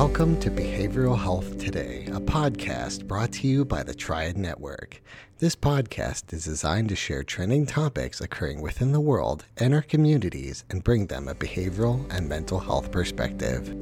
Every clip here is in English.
Welcome to Behavioral Health Today, a podcast brought to you by the Triad Network. This podcast is designed to share trending topics occurring within the world and our communities and bring them a behavioral and mental health perspective.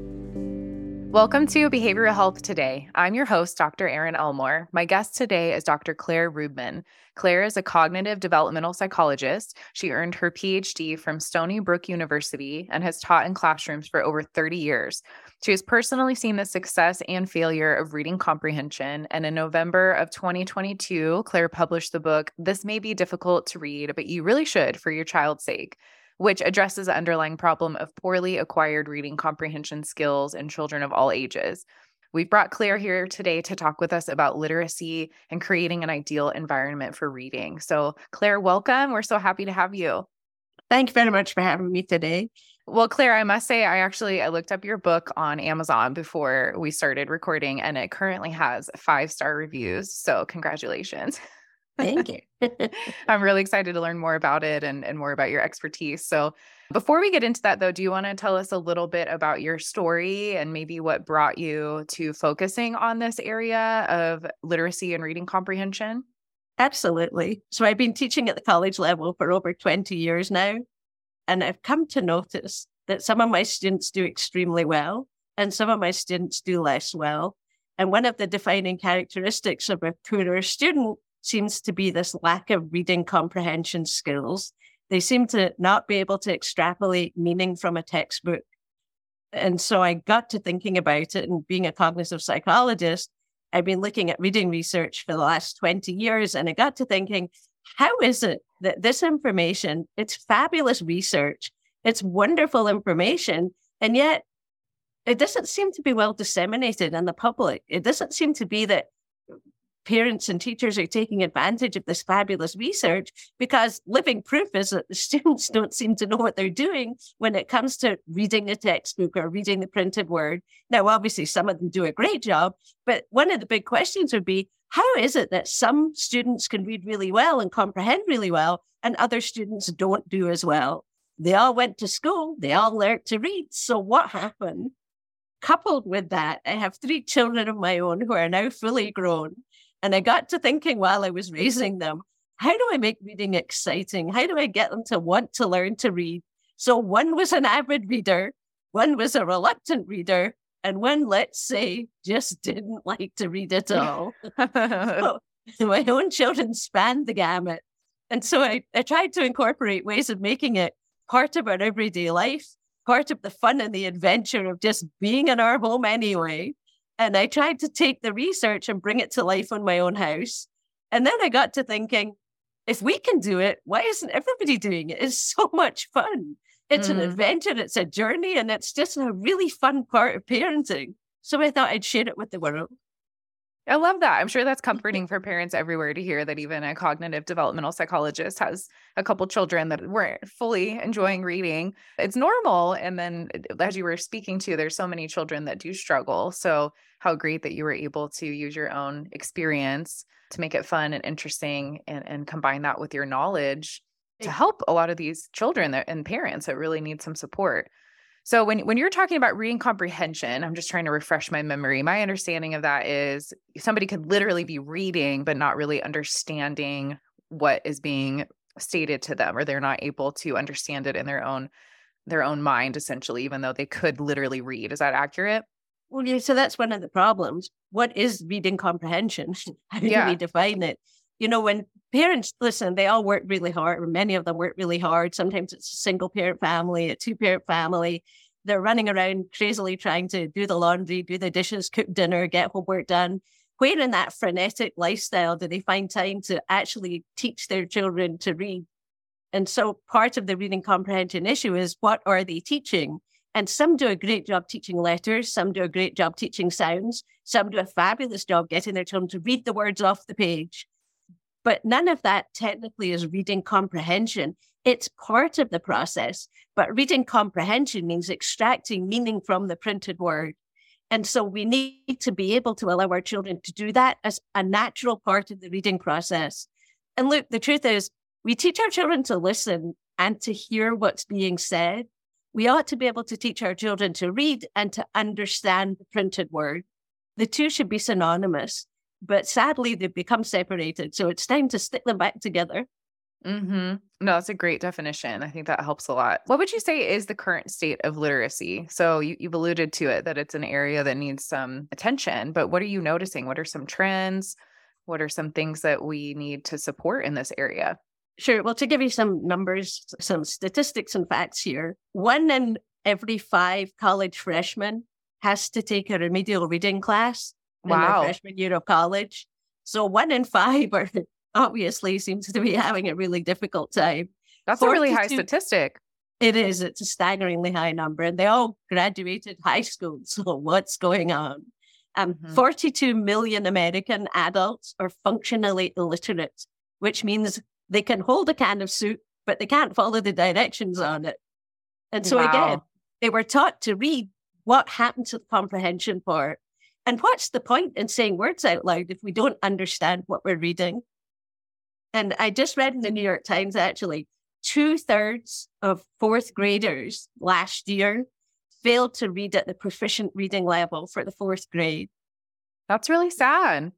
Welcome to Behavioral Health Today. I'm your host, Dr. Erin Elmore. My guest today is Dr. Claire Rubman. Claire is a cognitive developmental psychologist. She earned her PhD from Stony Brook University and has taught in classrooms for over 30 years. She has personally seen the success and failure of reading comprehension. And in November of 2022, Claire published the book, This May Be Difficult to Read, but You Really Should for Your Child's Sake which addresses the underlying problem of poorly acquired reading comprehension skills in children of all ages. We've brought Claire here today to talk with us about literacy and creating an ideal environment for reading. So, Claire, welcome. We're so happy to have you. Thank you very much for having me today. Well, Claire, I must say, I actually I looked up your book on Amazon before we started recording, and it currently has five star reviews. So, congratulations. Thank you. I'm really excited to learn more about it and, and more about your expertise. So, before we get into that, though, do you want to tell us a little bit about your story and maybe what brought you to focusing on this area of literacy and reading comprehension? Absolutely. So, I've been teaching at the college level for over 20 years now. And I've come to notice that some of my students do extremely well and some of my students do less well. And one of the defining characteristics of a poorer student seems to be this lack of reading comprehension skills. They seem to not be able to extrapolate meaning from a textbook. And so I got to thinking about it and being a cognitive psychologist, I've been looking at reading research for the last 20 years. And I got to thinking, how is it that this information, it's fabulous research, it's wonderful information, and yet it doesn't seem to be well disseminated in the public. It doesn't seem to be that parents and teachers are taking advantage of this fabulous research because living proof is that the students don't seem to know what they're doing when it comes to reading a textbook or reading the printed word. Now, obviously, some of them do a great job, but one of the big questions would be how is it that some students can read really well and comprehend really well, and other students don't do as well? They all went to school, they all learned to read. So, what happened? Coupled with that, I have three children of my own who are now fully grown. And I got to thinking while I was raising them, how do I make reading exciting? How do I get them to want to learn to read? So one was an avid reader, one was a reluctant reader, and one, let's say, just didn't like to read at all. so my own children spanned the gamut. And so I, I tried to incorporate ways of making it part of our everyday life, part of the fun and the adventure of just being in our home anyway. And I tried to take the research and bring it to life on my own house. And then I got to thinking, if we can do it, why isn't everybody doing it? It's so much fun. It's mm. an adventure, it's a journey, and it's just a really fun part of parenting. So I thought I'd share it with the world. I love that. I'm sure that's comforting for parents everywhere to hear that even a cognitive developmental psychologist has a couple children that weren't fully enjoying reading. It's normal. And then, as you were speaking to, there's so many children that do struggle. So, how great that you were able to use your own experience to make it fun and interesting and, and combine that with your knowledge to help a lot of these children and parents that really need some support. So when when you're talking about reading comprehension, I'm just trying to refresh my memory. My understanding of that is somebody could literally be reading but not really understanding what is being stated to them or they're not able to understand it in their own their own mind essentially even though they could literally read. Is that accurate? Well, yeah, so that's one of the problems. What is reading comprehension? How do yeah. we define it? You know, when parents listen, they all work really hard, or many of them work really hard. Sometimes it's a single parent family, a two parent family. They're running around crazily trying to do the laundry, do the dishes, cook dinner, get homework done. Where in that frenetic lifestyle do they find time to actually teach their children to read? And so part of the reading comprehension issue is what are they teaching? And some do a great job teaching letters, some do a great job teaching sounds, some do a fabulous job getting their children to read the words off the page. But none of that technically is reading comprehension. It's part of the process. But reading comprehension means extracting meaning from the printed word. And so we need to be able to allow our children to do that as a natural part of the reading process. And look, the truth is, we teach our children to listen and to hear what's being said. We ought to be able to teach our children to read and to understand the printed word. The two should be synonymous, but sadly, they've become separated. So it's time to stick them back together. Mm-hmm. No, that's a great definition. I think that helps a lot. What would you say is the current state of literacy? So you, you've alluded to it that it's an area that needs some attention, but what are you noticing? What are some trends? What are some things that we need to support in this area? Sure. Well, to give you some numbers, some statistics and facts here, one in every five college freshmen has to take a remedial reading class wow. freshman year of college. So one in five are obviously seems to be having a really difficult time. That's 42, a really high statistic. It is. It's a staggeringly high number. And they all graduated high school. So what's going on? Um, mm-hmm. 42 million American adults are functionally illiterate, which means they can hold a can of soup, but they can't follow the directions on it. And so wow. again, they were taught to read what happened to the comprehension part. And what's the point in saying words out loud if we don't understand what we're reading? And I just read in the New York Times actually, two thirds of fourth graders last year failed to read at the proficient reading level for the fourth grade. That's really sad.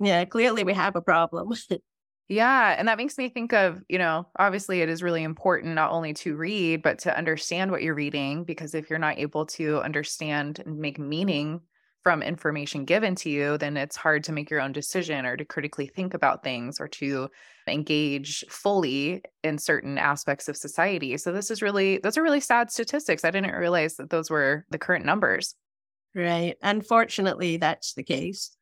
Yeah, clearly we have a problem. yeah. And that makes me think of, you know, obviously it is really important not only to read, but to understand what you're reading. Because if you're not able to understand and make meaning from information given to you, then it's hard to make your own decision or to critically think about things or to engage fully in certain aspects of society. So this is really those are really sad statistics. I didn't realize that those were the current numbers. Right. Unfortunately, that's the case.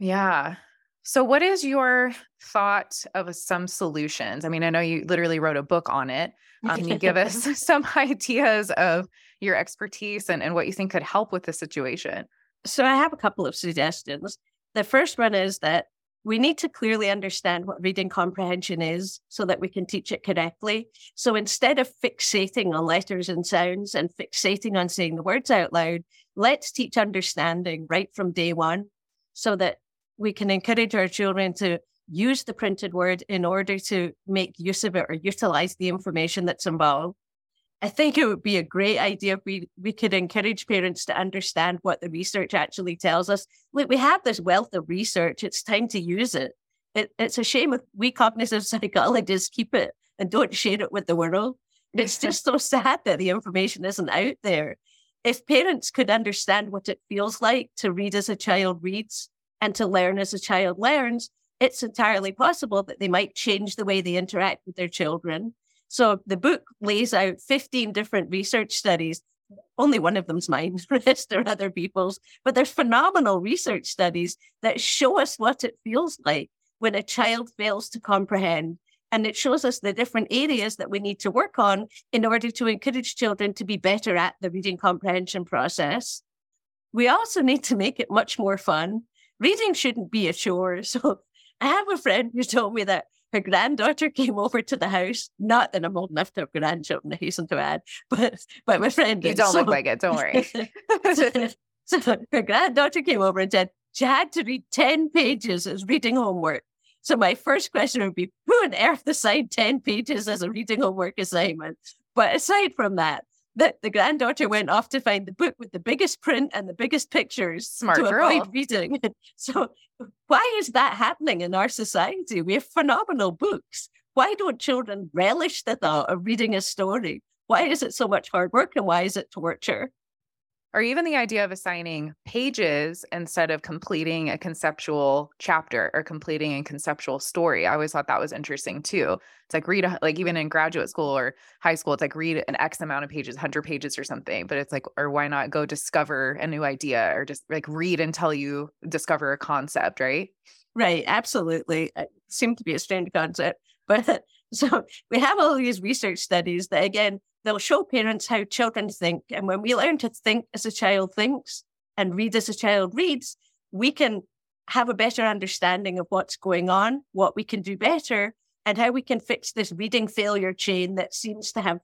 Yeah. So what is your thought of some solutions? I mean, I know you literally wrote a book on it. Um, can you give us some ideas of your expertise and, and what you think could help with the situation? So I have a couple of suggestions. The first one is that we need to clearly understand what reading comprehension is so that we can teach it correctly. So instead of fixating on letters and sounds and fixating on saying the words out loud, let's teach understanding right from day one so that we can encourage our children to use the printed word in order to make use of it or utilize the information that's involved. I think it would be a great idea if we, we could encourage parents to understand what the research actually tells us. Look, we have this wealth of research. It's time to use it. it it's a shame if we cognitive psychologists keep it and don't share it with the world. It's just so sad that the information isn't out there. If parents could understand what it feels like to read as a child reads and to learn as a child learns, it's entirely possible that they might change the way they interact with their children so the book lays out 15 different research studies. Only one of them's mine, the rest are other people's, but there's phenomenal research studies that show us what it feels like when a child fails to comprehend. And it shows us the different areas that we need to work on in order to encourage children to be better at the reading comprehension process. We also need to make it much more fun. Reading shouldn't be a chore. So I have a friend who told me that her granddaughter came over to the house. Not that I'm old enough to have grandchildren, I hasten to add, but but my friend. You don't so, look like it. Don't worry. so, so her granddaughter came over and said she had to read ten pages as reading homework. So my first question would be, who on earth assigned ten pages as a reading homework assignment? But aside from that, the, the granddaughter went off to find the book with the biggest print and the biggest pictures Smart to girl. avoid reading. so why is that happening in our society? We have phenomenal books. Why don't children relish the thought of reading a story? Why is it so much hard work and why is it torture? Or even the idea of assigning pages instead of completing a conceptual chapter or completing a conceptual story. I always thought that was interesting too. It's like read, a, like even in graduate school or high school, it's like read an X amount of pages, 100 pages or something. But it's like, or why not go discover a new idea or just like read until you discover a concept, right? Right. Absolutely. It seemed to be a strange concept. But so we have all these research studies that, again, they'll show parents how children think. And when we learn to think as a child thinks and read as a child reads, we can have a better understanding of what's going on, what we can do better, and how we can fix this reading failure chain that seems to have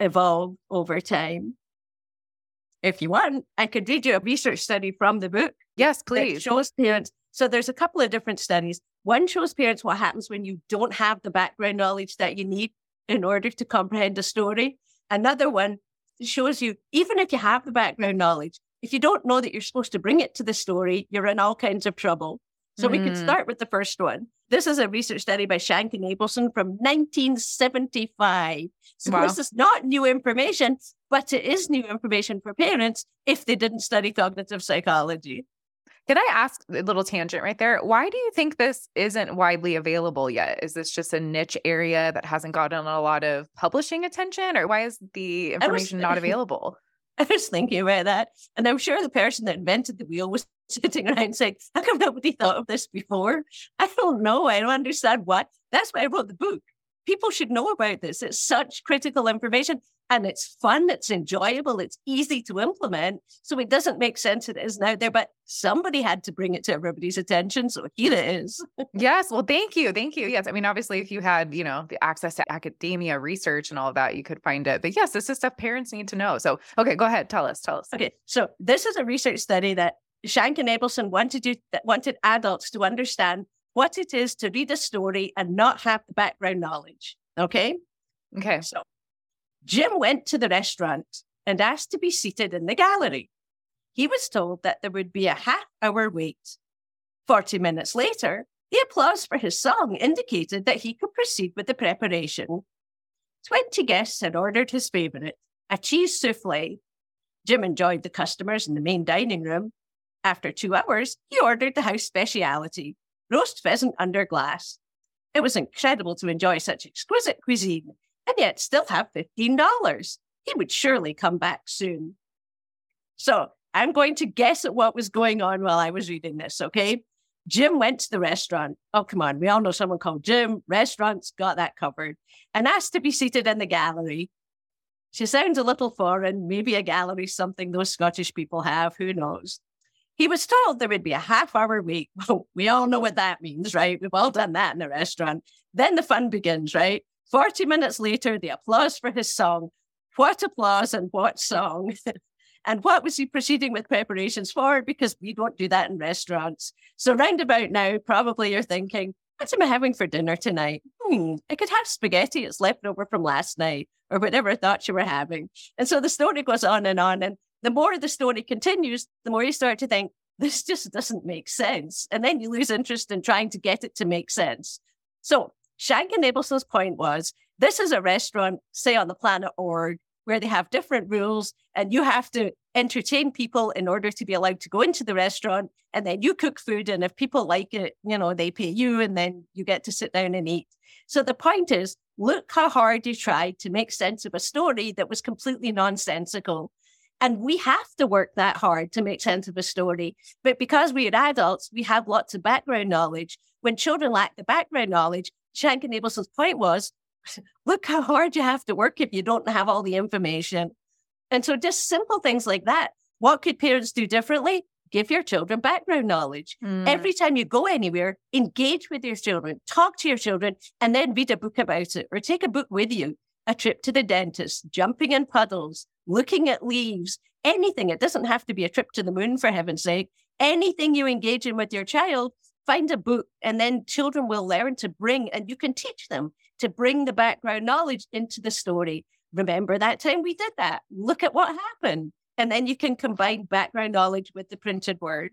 evolved over time. If you want, I could read you a research study from the book. Yes, please. shows parents. So there's a couple of different studies. One shows parents what happens when you don't have the background knowledge that you need in order to comprehend a story. Another one shows you, even if you have the background knowledge, if you don't know that you're supposed to bring it to the story, you're in all kinds of trouble. So mm. we could mm. start with the first one. This is a research study by Schank and Abelson from 1975. So wow. this is not new information, but it is new information for parents if they didn't study cognitive psychology. Can I ask a little tangent right there? Why do you think this isn't widely available yet? Is this just a niche area that hasn't gotten a lot of publishing attention, or why is the information was, not available? I was thinking about that. And I'm sure the person that invented the wheel was sitting around saying, How come nobody thought of this before? I don't know. I don't understand what. That's why I wrote the book. People should know about this. It's such critical information and it's fun, it's enjoyable, it's easy to implement. So it doesn't make sense it is now there, but somebody had to bring it to everybody's attention. So here it is. yes. Well, thank you. Thank you. Yes. I mean, obviously, if you had, you know, the access to academia research and all of that, you could find it. But yes, this is stuff parents need to know. So, okay, go ahead. Tell us. Tell us. Okay. So this is a research study that Schank and Abelson wanted, to, wanted adults to understand what it is to read a story and not have the background knowledge. Okay. Okay. So Jim went to the restaurant and asked to be seated in the gallery. He was told that there would be a half hour wait. 40 minutes later, the applause for his song indicated that he could proceed with the preparation. 20 guests had ordered his favorite, a cheese souffle. Jim enjoyed the customers in the main dining room. After two hours, he ordered the house speciality, roast pheasant under glass. It was incredible to enjoy such exquisite cuisine and yet still have $15. He would surely come back soon. So I'm going to guess at what was going on while I was reading this, okay? Jim went to the restaurant. Oh, come on. We all know someone called Jim. Restaurants got that covered and asked to be seated in the gallery. She sounds a little foreign. Maybe a gallery, something those Scottish people have. Who knows? He was told there would be a half hour wait. Well, we all know what that means, right? We've all done that in a restaurant. Then the fun begins, right? 40 minutes later, the applause for his song. What applause and what song? and what was he proceeding with preparations for? Because we don't do that in restaurants. So, roundabout now, probably you're thinking, what am I having for dinner tonight? Hmm, I could have spaghetti. It's left over from last night or whatever thought you were having. And so the story goes on and on. And the more the story continues, the more you start to think, this just doesn't make sense. And then you lose interest in trying to get it to make sense. So Schank and Abelson's point was this is a restaurant, say on the planet org, where they have different rules and you have to entertain people in order to be allowed to go into the restaurant. And then you cook food. And if people like it, you know, they pay you and then you get to sit down and eat. So the point is look how hard you tried to make sense of a story that was completely nonsensical. And we have to work that hard to make sense of a story. But because we are adults, we have lots of background knowledge. When children lack the background knowledge, Schank and Abelson's point was look how hard you have to work if you don't have all the information. And so, just simple things like that. What could parents do differently? Give your children background knowledge. Mm. Every time you go anywhere, engage with your children, talk to your children, and then read a book about it or take a book with you. A trip to the dentist, jumping in puddles, looking at leaves, anything. It doesn't have to be a trip to the moon, for heaven's sake. Anything you engage in with your child find a book and then children will learn to bring and you can teach them to bring the background knowledge into the story remember that time we did that look at what happened and then you can combine background knowledge with the printed word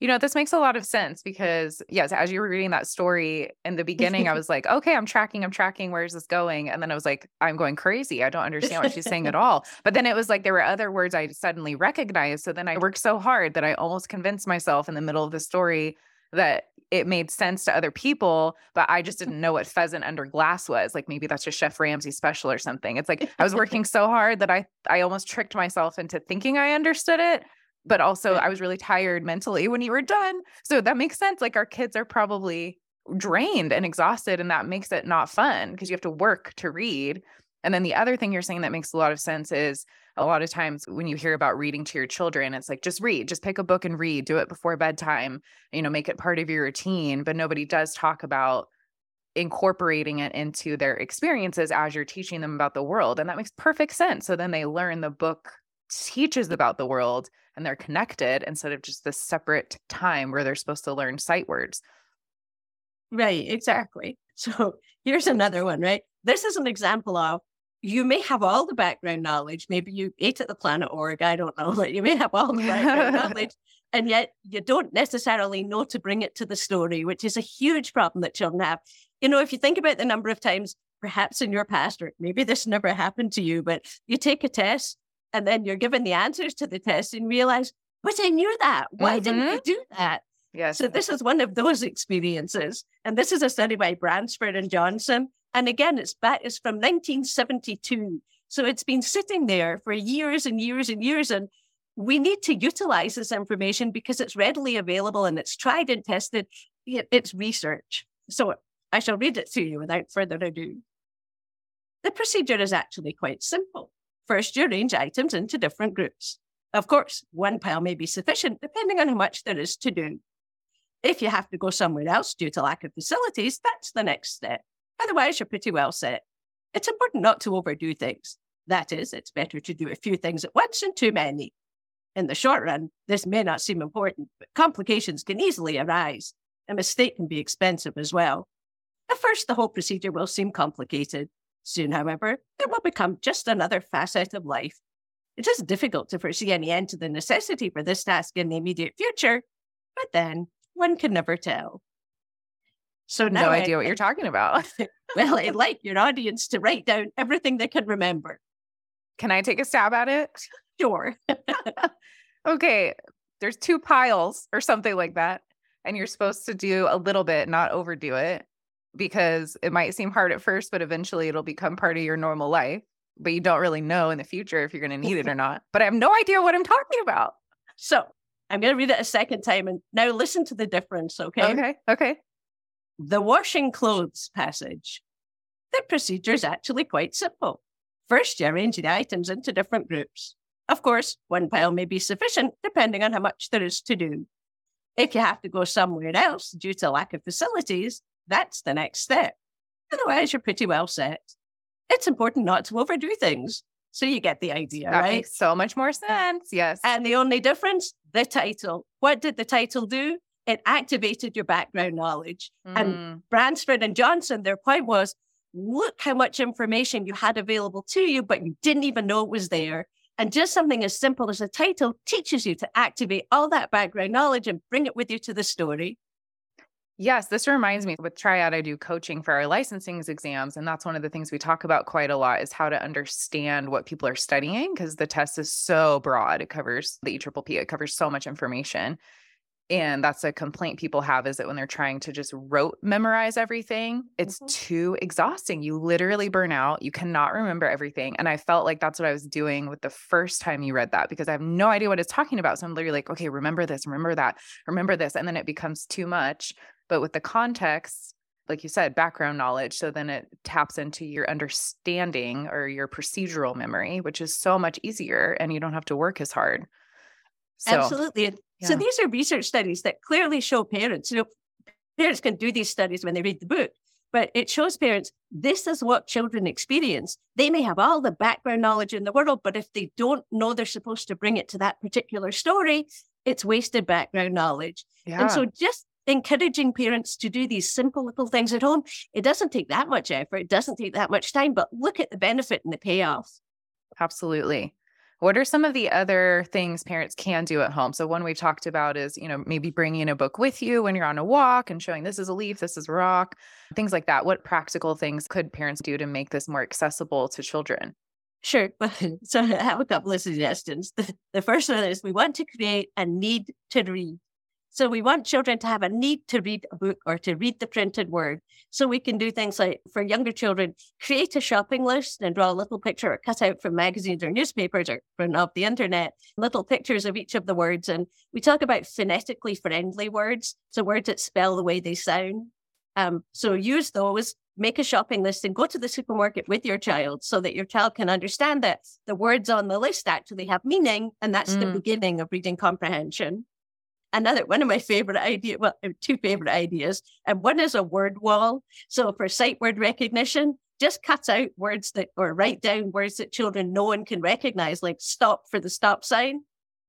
you know, this makes a lot of sense because, yes, as you were reading that story in the beginning, I was like, okay, I'm tracking, I'm tracking. Where's this going? And then I was like, I'm going crazy. I don't understand what she's saying at all. But then it was like there were other words I suddenly recognized. So then I worked so hard that I almost convinced myself in the middle of the story that it made sense to other people, but I just didn't know what pheasant under glass was. Like maybe that's a Chef Ramsay special or something. It's like I was working so hard that I I almost tricked myself into thinking I understood it, but also I was really tired mentally when you were done. So that makes sense. Like our kids are probably drained and exhausted and that makes it not fun because you have to work to read. And then the other thing you're saying that makes a lot of sense is a lot of times when you hear about reading to your children, it's like just read, just pick a book and read, do it before bedtime, you know, make it part of your routine. But nobody does talk about incorporating it into their experiences as you're teaching them about the world. And that makes perfect sense. So then they learn the book teaches about the world and they're connected instead of just this separate time where they're supposed to learn sight words. Right, exactly. So here's another one, right? This is an example of you may have all the background knowledge. Maybe you ate at the Planet Org. I don't know, but you may have all the background knowledge, and yet you don't necessarily know to bring it to the story, which is a huge problem that children have. You know, if you think about the number of times, perhaps in your past, or maybe this never happened to you, but you take a test and then you're given the answers to the test and realize, but I knew that. Why mm-hmm. didn't you do that? Yes. So this is one of those experiences. And this is a study by Bransford and Johnson. And again, it's back, it's from 1972. So it's been sitting there for years and years and years. And we need to utilize this information because it's readily available and it's tried and tested. It's research. So I shall read it to you without further ado. The procedure is actually quite simple. First, you arrange items into different groups. Of course, one pile may be sufficient depending on how much there is to do. If you have to go somewhere else due to lack of facilities, that's the next step. Otherwise, you're pretty well set. It's important not to overdo things. That is, it's better to do a few things at once than too many. In the short run, this may not seem important, but complications can easily arise. A mistake can be expensive as well. At first, the whole procedure will seem complicated. Soon, however, it will become just another facet of life. It is difficult to foresee any end to the necessity for this task in the immediate future, but then one can never tell. So no idea I, what you're talking about. well, I'd like your audience to write down everything they can remember. Can I take a stab at it? Sure. okay. There's two piles or something like that. And you're supposed to do a little bit, not overdo it, because it might seem hard at first, but eventually it'll become part of your normal life. But you don't really know in the future if you're going to need it or not. But I have no idea what I'm talking about. So I'm going to read it a second time and now listen to the difference, okay? Okay. Okay. The washing clothes passage. The procedure is actually quite simple. First, you arrange the items into different groups. Of course, one pile may be sufficient depending on how much there is to do. If you have to go somewhere else due to lack of facilities, that's the next step. Otherwise, you're pretty well set. It's important not to overdo things. So you get the idea, that right? Makes so much more sense. Yes. And the only difference, the title. What did the title do? It activated your background knowledge. Mm. And Bransford and Johnson, their point was look how much information you had available to you, but you didn't even know it was there. And just something as simple as a title teaches you to activate all that background knowledge and bring it with you to the story. Yes, this reminds me with Triad, I do coaching for our licensing exams. And that's one of the things we talk about quite a lot is how to understand what people are studying because the test is so broad. It covers the EPPP, it covers so much information. And that's a complaint people have is that when they're trying to just rote memorize everything, it's mm-hmm. too exhausting. You literally burn out. You cannot remember everything. And I felt like that's what I was doing with the first time you read that because I have no idea what it's talking about. So I'm literally like, okay, remember this, remember that, remember this. And then it becomes too much. But with the context, like you said, background knowledge. So then it taps into your understanding or your procedural memory, which is so much easier and you don't have to work as hard. So, Absolutely. Yeah. So these are research studies that clearly show parents, you know, parents can do these studies when they read the book, but it shows parents this is what children experience. They may have all the background knowledge in the world, but if they don't know they're supposed to bring it to that particular story, it's wasted background knowledge. Yeah. And so just encouraging parents to do these simple little things at home, it doesn't take that much effort, it doesn't take that much time, but look at the benefit and the payoff. Absolutely. What are some of the other things parents can do at home? So one we've talked about is, you know, maybe bringing a book with you when you're on a walk and showing this is a leaf, this is a rock, things like that. What practical things could parents do to make this more accessible to children? Sure. So I have a couple of suggestions. The, the first one is we want to create a need to read. So we want children to have a need to read a book or to read the printed word. So we can do things like for younger children, create a shopping list and draw a little picture or cut out from magazines or newspapers or from off the internet, little pictures of each of the words. And we talk about phonetically friendly words. So words that spell the way they sound. Um, so use those, make a shopping list and go to the supermarket with your child so that your child can understand that the words on the list actually have meaning. And that's mm. the beginning of reading comprehension another one of my favorite ideas, well, uh, two favorite ideas. And one is a word wall. So for sight word recognition, just cut out words that or write down words that children know and can recognize, like stop for the stop sign.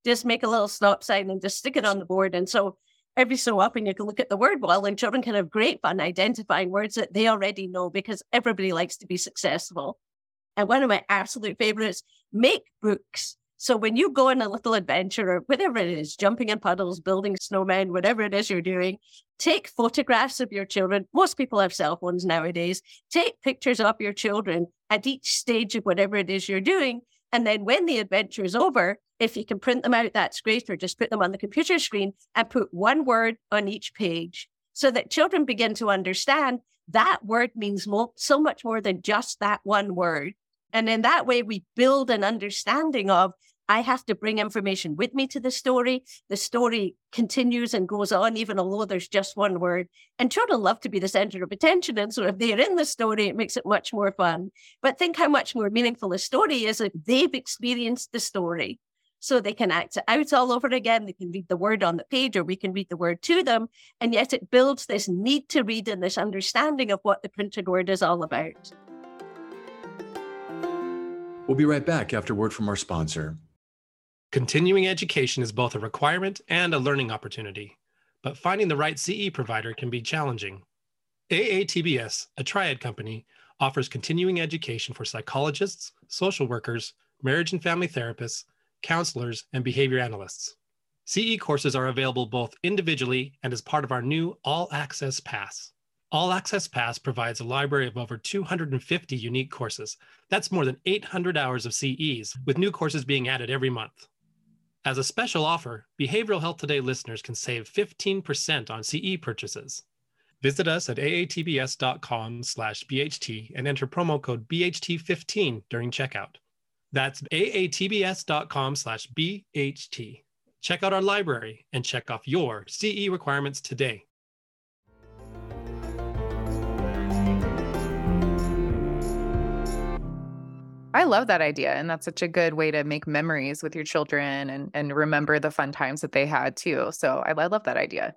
Just make a little stop sign and just stick it on the board. And so every so often you can look at the word wall and children can have great fun identifying words that they already know because everybody likes to be successful. And one of my absolute favorites, make books. So when you go on a little adventure or whatever it is, jumping in puddles, building snowmen, whatever it is you're doing, take photographs of your children. Most people have cell phones nowadays. Take pictures of your children at each stage of whatever it is you're doing. And then when the adventure is over, if you can print them out, that's great, or just put them on the computer screen and put one word on each page so that children begin to understand that word means so much more than just that one word. And in that way, we build an understanding of I have to bring information with me to the story. The story continues and goes on, even although there's just one word. And children love to be the center of attention. And so if they're in the story, it makes it much more fun. But think how much more meaningful a story is if they've experienced the story. So they can act it out all over again. They can read the word on the page or we can read the word to them. And yet it builds this need to read and this understanding of what the printed word is all about. We'll be right back after word from our sponsor. Continuing education is both a requirement and a learning opportunity, but finding the right CE provider can be challenging. AATBS, a triad company, offers continuing education for psychologists, social workers, marriage and family therapists, counselors, and behavior analysts. CE courses are available both individually and as part of our new All Access Pass. All Access Pass provides a library of over 250 unique courses. That's more than 800 hours of CEs, with new courses being added every month. As a special offer, Behavioral Health Today listeners can save 15% on CE purchases. Visit us at aatbs.com slash BHT and enter promo code BHT15 during checkout. That's aatbs.com slash BHT. Check out our library and check off your CE requirements today. I love that idea. And that's such a good way to make memories with your children and, and remember the fun times that they had too. So I, I love that idea.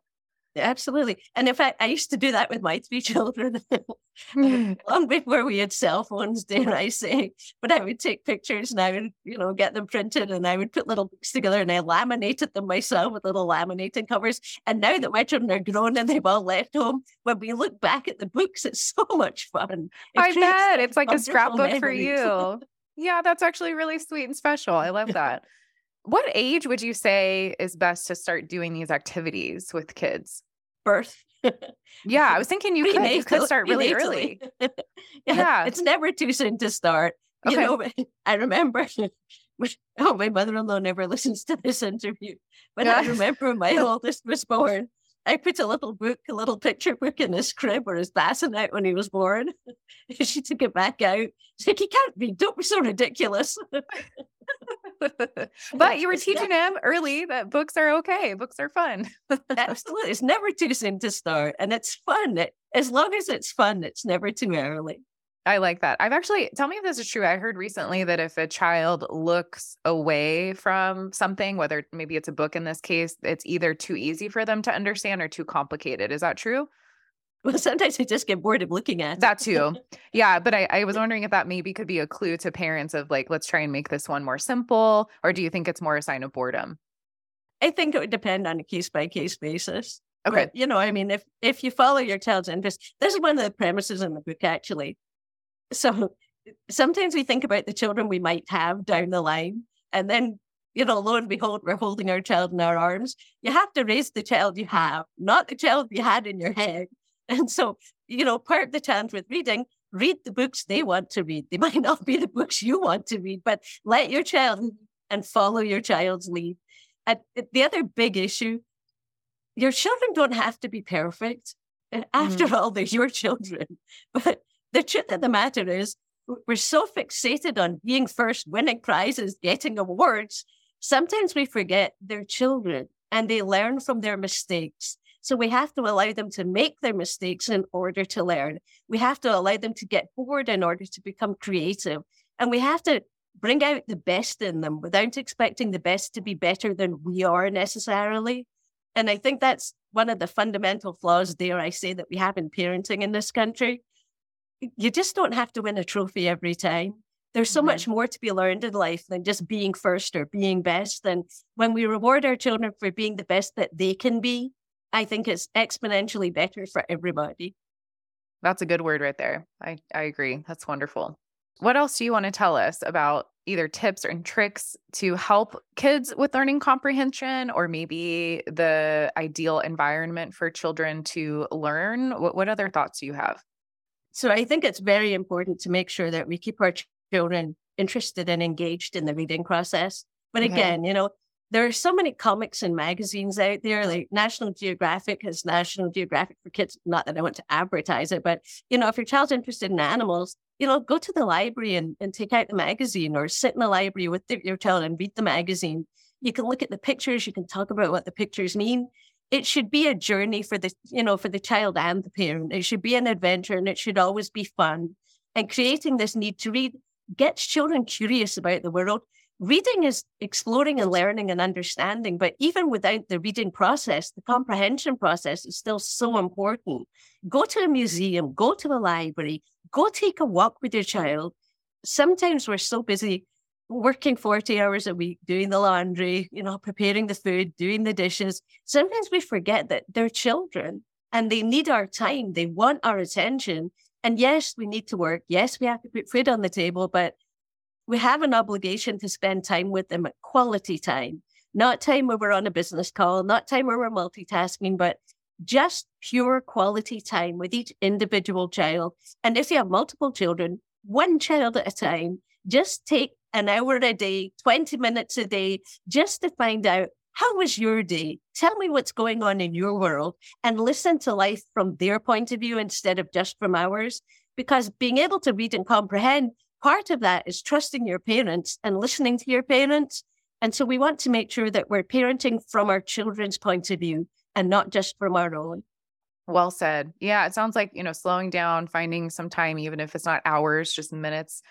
Absolutely. And in fact, I used to do that with my three children long before we had cell phones, dare I say. But I would take pictures and I would, you know, get them printed and I would put little books together and I laminated them myself with little laminating covers. And now that my children are grown and they've all left home, when we look back at the books, it's so much fun. It I bet. It's like a scrapbook memories. for you. yeah, that's actually really sweet and special. I love that. What age would you say is best to start doing these activities with kids? Birth. yeah, I was thinking you could, you could start really early. yeah, yeah, it's never too soon to start. Okay. You know, I remember. Oh, my mother-in-law never listens to this interview, but I remember when my oldest was born. I put a little book, a little picture book in his crib or his bassinet when he was born. she took it back out. She's like, he can't be, don't be so ridiculous. but you were teaching him early that books are okay. Books are fun. Absolutely. It's never too soon to start. And it's fun. It, as long as it's fun, it's never too early. I like that. I've actually, tell me if this is true. I heard recently that if a child looks away from something, whether maybe it's a book in this case, it's either too easy for them to understand or too complicated. Is that true? Well, sometimes I just get bored of looking at that too. Yeah. But I, I was wondering if that maybe could be a clue to parents of like, let's try and make this one more simple. Or do you think it's more a sign of boredom? I think it would depend on a case by case basis. Okay. But, you know, I mean, if if you follow your child's interest, this is one of the premises in the book actually. So sometimes we think about the children we might have down the line, and then you know, lo and behold, we're holding our child in our arms. You have to raise the child you have, not the child you had in your head. And so, you know, part of the challenge with reading, read the books they want to read. They might not be the books you want to read, but let your child and follow your child's lead. And the other big issue, your children don't have to be perfect. After mm. all, they're your children. But the truth of the matter is, we're so fixated on being first, winning prizes, getting awards. Sometimes we forget they're children and they learn from their mistakes. So we have to allow them to make their mistakes in order to learn. We have to allow them to get bored in order to become creative. And we have to bring out the best in them without expecting the best to be better than we are necessarily. And I think that's one of the fundamental flaws, dare I say, that we have in parenting in this country. You just don't have to win a trophy every time. There's so mm-hmm. much more to be learned in life than just being first or being best. And when we reward our children for being the best that they can be, I think it's exponentially better for everybody. That's a good word right there. I, I agree. That's wonderful. What else do you want to tell us about either tips and tricks to help kids with learning comprehension or maybe the ideal environment for children to learn? What, what other thoughts do you have? So I think it's very important to make sure that we keep our children interested and engaged in the reading process. But okay. again, you know, there are so many comics and magazines out there. Like National Geographic has National Geographic for Kids. Not that I want to advertise it, but you know, if your child's interested in animals, you know, go to the library and, and take out the magazine or sit in the library with the, your child and read the magazine. You can look at the pictures. You can talk about what the pictures mean. It should be a journey for the, you know, for the child and the parent. It should be an adventure and it should always be fun. And creating this need to read gets children curious about the world. Reading is exploring and learning and understanding, but even without the reading process, the comprehension process is still so important. Go to a museum, go to a library, go take a walk with your child. Sometimes we're so busy working 40 hours a week, doing the laundry, you know, preparing the food, doing the dishes. Sometimes we forget that they're children and they need our time. They want our attention. And yes, we need to work. Yes, we have to put food on the table, but we have an obligation to spend time with them at quality time, not time where we're on a business call, not time where we're multitasking, but just pure quality time with each individual child. And if you have multiple children, one child at a time, just take an hour a day, 20 minutes a day, just to find out how was your day? Tell me what's going on in your world and listen to life from their point of view instead of just from ours. Because being able to read and comprehend, part of that is trusting your parents and listening to your parents. And so we want to make sure that we're parenting from our children's point of view and not just from our own. Well said. Yeah, it sounds like, you know, slowing down, finding some time, even if it's not hours, just minutes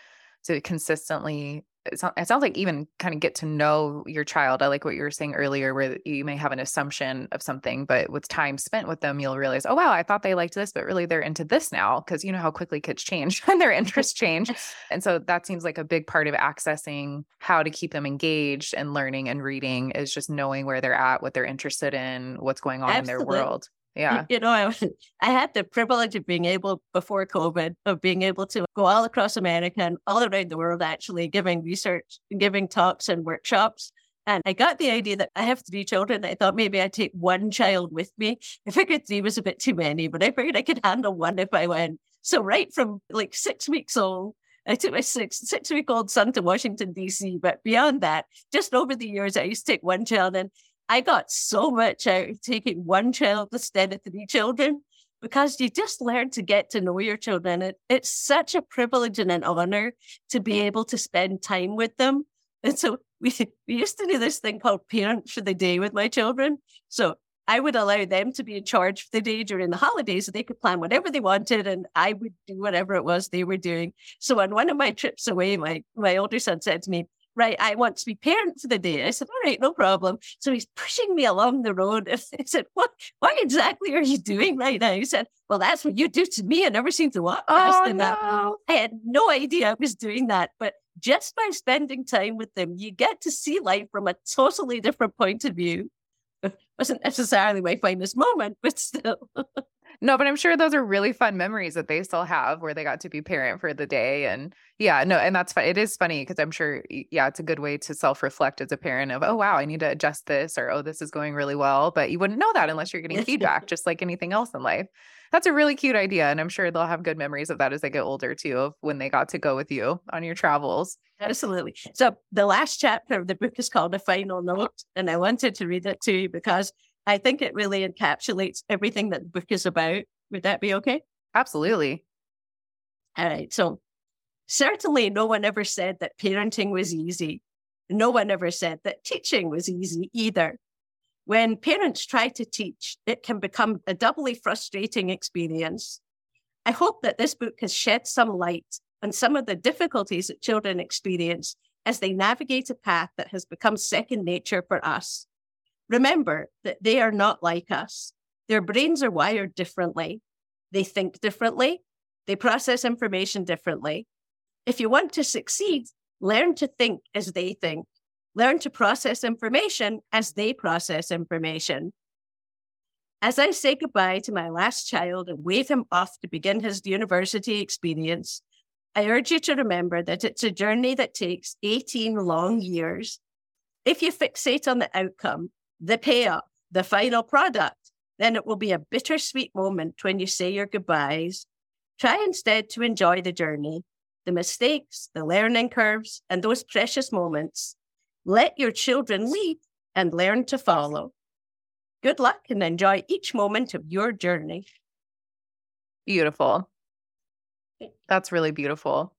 to consistently it, sounds like even kind of get to know your child. I like what you were saying earlier, where you may have an assumption of something, but with time spent with them, you'll realize, oh, wow, I thought they liked this, but really they're into this now. Cause you know how quickly kids change and their interests change. And so that seems like a big part of accessing how to keep them engaged and learning and reading is just knowing where they're at, what they're interested in, what's going on Absolutely. in their world. Yeah. You know, I, I had the privilege of being able, before COVID, of being able to go all across America and all around the world, actually giving research, giving talks and workshops. And I got the idea that I have three children. I thought maybe I'd take one child with me. I figured three was a bit too many, but I figured I could handle one if I went. So right from like six weeks old, I took my six six week old son to Washington D.C. But beyond that, just over the years, I used to take one child, and I got so much out of taking one child instead of three children because you just learn to get to know your children. It, it's such a privilege and an honor to be able to spend time with them. And so we, we used to do this thing called parent for the day with my children. So I would allow them to be in charge for the day during the holidays so they could plan whatever they wanted and I would do whatever it was they were doing. So on one of my trips away, my, my older son said to me, right, I want to be parent for the day. I said, all right, no problem. So he's pushing me along the road. I said, what, what exactly are you doing right now? He said, well, that's what you do to me. I never seem to walk past oh, no. that. I had no idea I was doing that, but just by spending time with them, you get to see life from a totally different point of view. It wasn't necessarily my finest moment, but still. No, but I'm sure those are really fun memories that they still have where they got to be parent for the day. And yeah, no, and that's fun. It is funny because I'm sure, yeah, it's a good way to self reflect as a parent of, oh, wow, I need to adjust this or, oh, this is going really well. But you wouldn't know that unless you're getting feedback, just like anything else in life. That's a really cute idea. And I'm sure they'll have good memories of that as they get older too, of when they got to go with you on your travels. Absolutely. So the last chapter of the book is called A Final Note. And I wanted to read it to you because I think it really encapsulates everything that the book is about. Would that be okay? Absolutely. All right. So, certainly, no one ever said that parenting was easy. No one ever said that teaching was easy either. When parents try to teach, it can become a doubly frustrating experience. I hope that this book has shed some light on some of the difficulties that children experience as they navigate a path that has become second nature for us. Remember that they are not like us. Their brains are wired differently. They think differently. They process information differently. If you want to succeed, learn to think as they think. Learn to process information as they process information. As I say goodbye to my last child and wave him off to begin his university experience, I urge you to remember that it's a journey that takes 18 long years. If you fixate on the outcome, the payoff, the final product, then it will be a bittersweet moment when you say your goodbyes. Try instead to enjoy the journey, the mistakes, the learning curves, and those precious moments. Let your children lead and learn to follow. Good luck and enjoy each moment of your journey. Beautiful. That's really beautiful.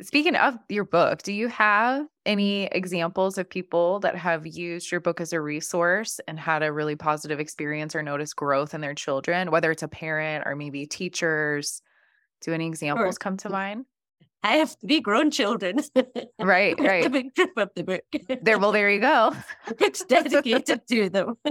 Speaking of your book, do you have any examples of people that have used your book as a resource and had a really positive experience or noticed growth in their children, whether it's a parent or maybe teachers? Do any examples come to mm. mind? I have three grown children. Right, right. big trip of the book. There, well, there you go. it's dedicated to them.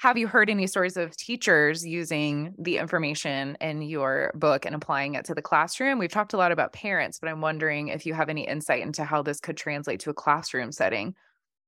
Have you heard any stories of teachers using the information in your book and applying it to the classroom? We've talked a lot about parents, but I'm wondering if you have any insight into how this could translate to a classroom setting.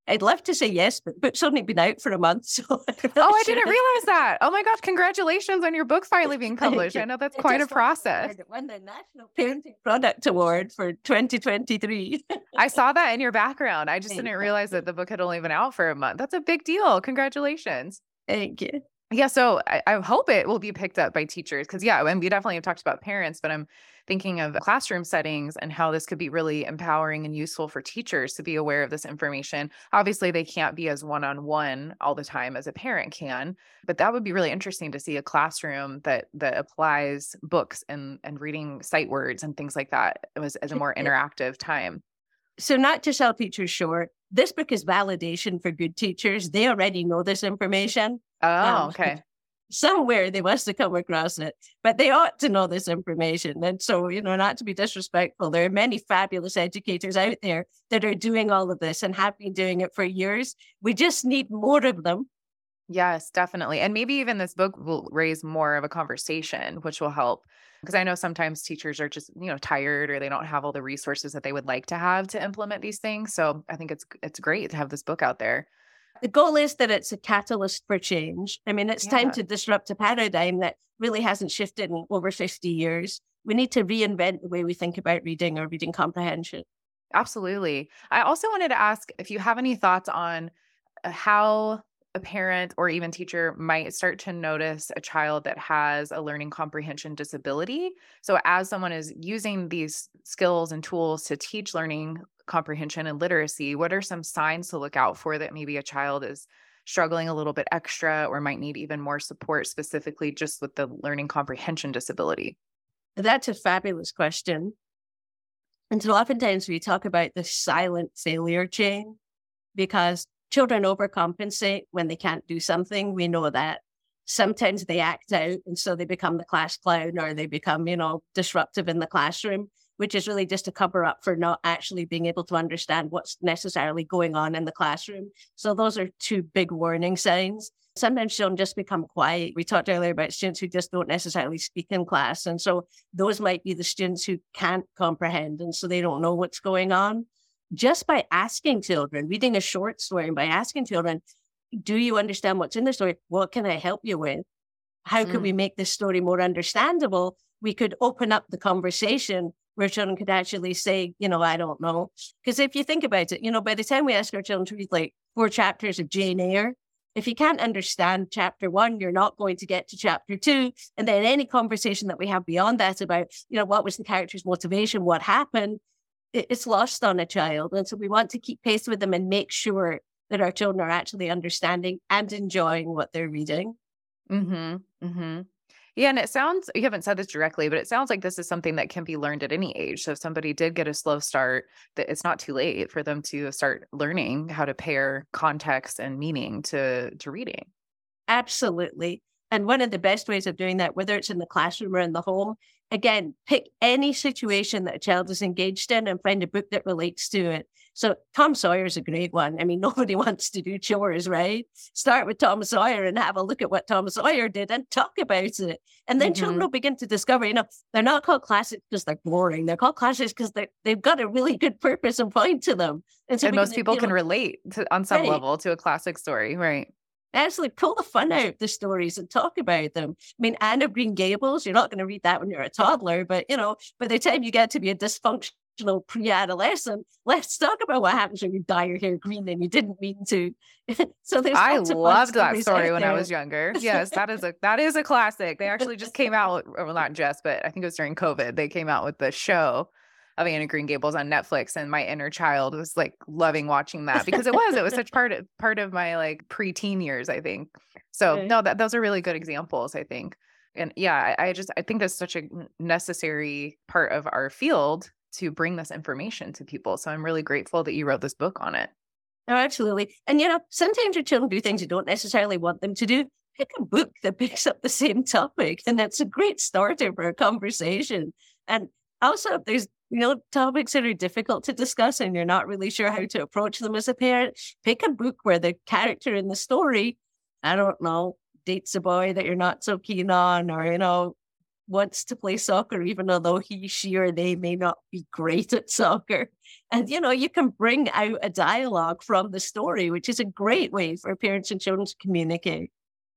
I'd love to say yes, but book's only been out for a month. So Oh, I didn't realize that. Oh my gosh, congratulations on your book finally being published. I know that's quite a just won the process. won the National Parenting Product Award for 2023. I saw that in your background. I just didn't realize that the book had only been out for a month. That's a big deal. Congratulations. Thank you. Yeah, so I, I hope it will be picked up by teachers because, yeah, and we definitely have talked about parents, but I'm thinking of classroom settings and how this could be really empowering and useful for teachers to be aware of this information. Obviously, they can't be as one on one all the time as a parent can, but that would be really interesting to see a classroom that that applies books and and reading sight words and things like that as, as a more interactive time. So, not to sell teachers short, this book is validation for good teachers. They already know this information. Oh, Um, okay. Somewhere they must have come across it, but they ought to know this information. And so, you know, not to be disrespectful, there are many fabulous educators out there that are doing all of this and have been doing it for years. We just need more of them. Yes, definitely. And maybe even this book will raise more of a conversation, which will help. Because I know sometimes teachers are just, you know, tired or they don't have all the resources that they would like to have to implement these things. So I think it's it's great to have this book out there. The goal is that it's a catalyst for change. I mean, it's time to disrupt a paradigm that really hasn't shifted in over 50 years. We need to reinvent the way we think about reading or reading comprehension. Absolutely. I also wanted to ask if you have any thoughts on uh, how a parent or even teacher might start to notice a child that has a learning comprehension disability. So, as someone is using these skills and tools to teach learning comprehension and literacy, what are some signs to look out for that maybe a child is struggling a little bit extra or might need even more support, specifically just with the learning comprehension disability? That's a fabulous question. And so oftentimes we talk about the silent failure chain because children overcompensate when they can't do something. We know that. Sometimes they act out and so they become the class clown or they become, you know, disruptive in the classroom, which is really just a cover up for not actually being able to understand what's necessarily going on in the classroom. So those are two big warning signs. Sometimes children just become quiet. We talked earlier about students who just don't necessarily speak in class. And so those might be the students who can't comprehend. And so they don't know what's going on. Just by asking children, reading a short story, and by asking children, do you understand what's in the story? What can I help you with? How can Mm. we make this story more understandable? We could open up the conversation where children could actually say, you know, I don't know. Because if you think about it, you know, by the time we ask our children to read like four chapters of Jane Eyre, if you can't understand chapter one, you're not going to get to chapter two. And then any conversation that we have beyond that about, you know, what was the character's motivation, what happened, it's lost on a child. And so we want to keep pace with them and make sure that our children are actually understanding and enjoying what they're reading. Mm-hmm. Mm-hmm. Yeah, and it sounds you haven't said this directly, but it sounds like this is something that can be learned at any age. So if somebody did get a slow start, that it's not too late for them to start learning how to pair context and meaning to to reading. Absolutely. And one of the best ways of doing that, whether it's in the classroom or in the home, again, pick any situation that a child is engaged in and find a book that relates to it. So Tom Sawyer is a great one. I mean, nobody wants to do chores, right? Start with Tom Sawyer and have a look at what Tom Sawyer did and talk about it. And then children Mhm. will begin to discover, you know, they're not called classics because they're boring. They're called classics because they've got a really good purpose and point to them. so And most people you can relate to on some Right. level to a classic story, right? Actually pull the fun out of the stories and talk about them. I mean, Anne of Green Gables, you're not going to read that when you're a toddler, but you know, by the time you get to be a dysfunctional pre-adolescent, let's talk about what happens when you dye your hair green and you didn't mean to. so there's I loved that story when I was younger. Yes, that is a that is a classic. They actually just came out, well, not just, but I think it was during COVID. They came out with the show of Anne of Green Gables on Netflix, and my inner child was like loving watching that because it was it was such part of part of my like preteen years, I think. So okay. no, that those are really good examples, I think. And yeah, I, I just I think that's such a necessary part of our field to bring this information to people. So I'm really grateful that you wrote this book on it. Oh, absolutely. And you know, sometimes your children do things you don't necessarily want them to do. Pick a book that picks up the same topic, and that's a great starter for a conversation. And also, there's you know, topics that are difficult to discuss and you're not really sure how to approach them as a parent, pick a book where the character in the story, I don't know, dates a boy that you're not so keen on, or, you know, wants to play soccer, even although he, she, or they may not be great at soccer. And, you know, you can bring out a dialogue from the story, which is a great way for parents and children to communicate.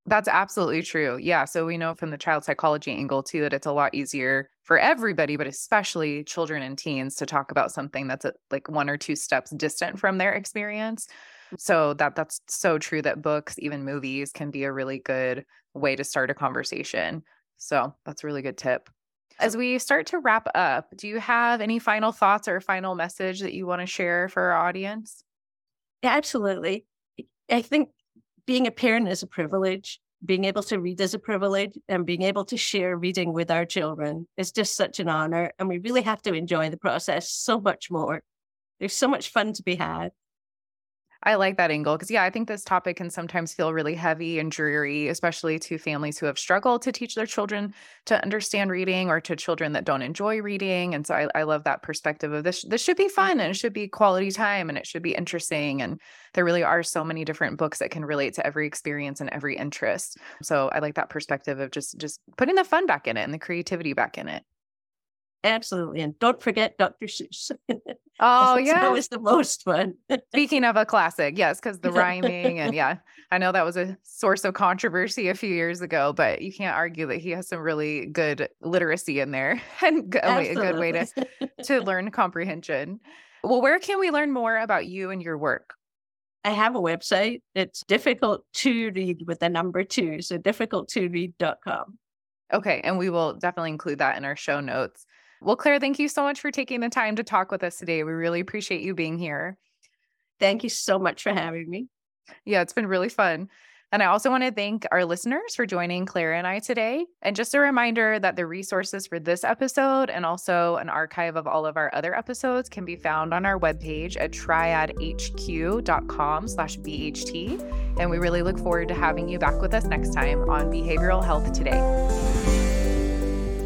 That's absolutely true. Yeah. So we know from the child psychology angle too that it's a lot easier for everybody, but especially children and teens to talk about something that's a, like one or two steps distant from their experience. So that that's so true that books, even movies can be a really good way to start a conversation. So that's a really good tip. As we start to wrap up, do you have any final thoughts or final message that you want to share for our audience? Yeah, absolutely. I think being a parent is a privilege. Being able to read is a privilege, and being able to share reading with our children is just such an honor. And we really have to enjoy the process so much more. There's so much fun to be had. I like that angle because, yeah, I think this topic can sometimes feel really heavy and dreary, especially to families who have struggled to teach their children to understand reading or to children that don't enjoy reading. And so I, I love that perspective of this. This should be mm. fun and it should be quality time and it should be interesting. And there really are so many different books that can relate to every experience and every interest. So I like that perspective of just just putting the fun back in it and the creativity back in it. Absolutely. And don't forget Dr. Seuss. Oh, yeah. That was the most fun. Speaking of a classic, yes, because the rhyming and yeah, I know that was a source of controversy a few years ago, but you can't argue that he has some really good literacy in there and a, a good way to, to learn comprehension. Well, where can we learn more about you and your work? I have a website. It's difficult to read with the number two. So difficult2read.com. Okay. And we will definitely include that in our show notes. Well, Claire, thank you so much for taking the time to talk with us today. We really appreciate you being here. Thank you so much for having me. Yeah, it's been really fun. And I also want to thank our listeners for joining Claire and I today. And just a reminder that the resources for this episode and also an archive of all of our other episodes can be found on our webpage at triadhq.com slash BHT. And we really look forward to having you back with us next time on Behavioral Health Today.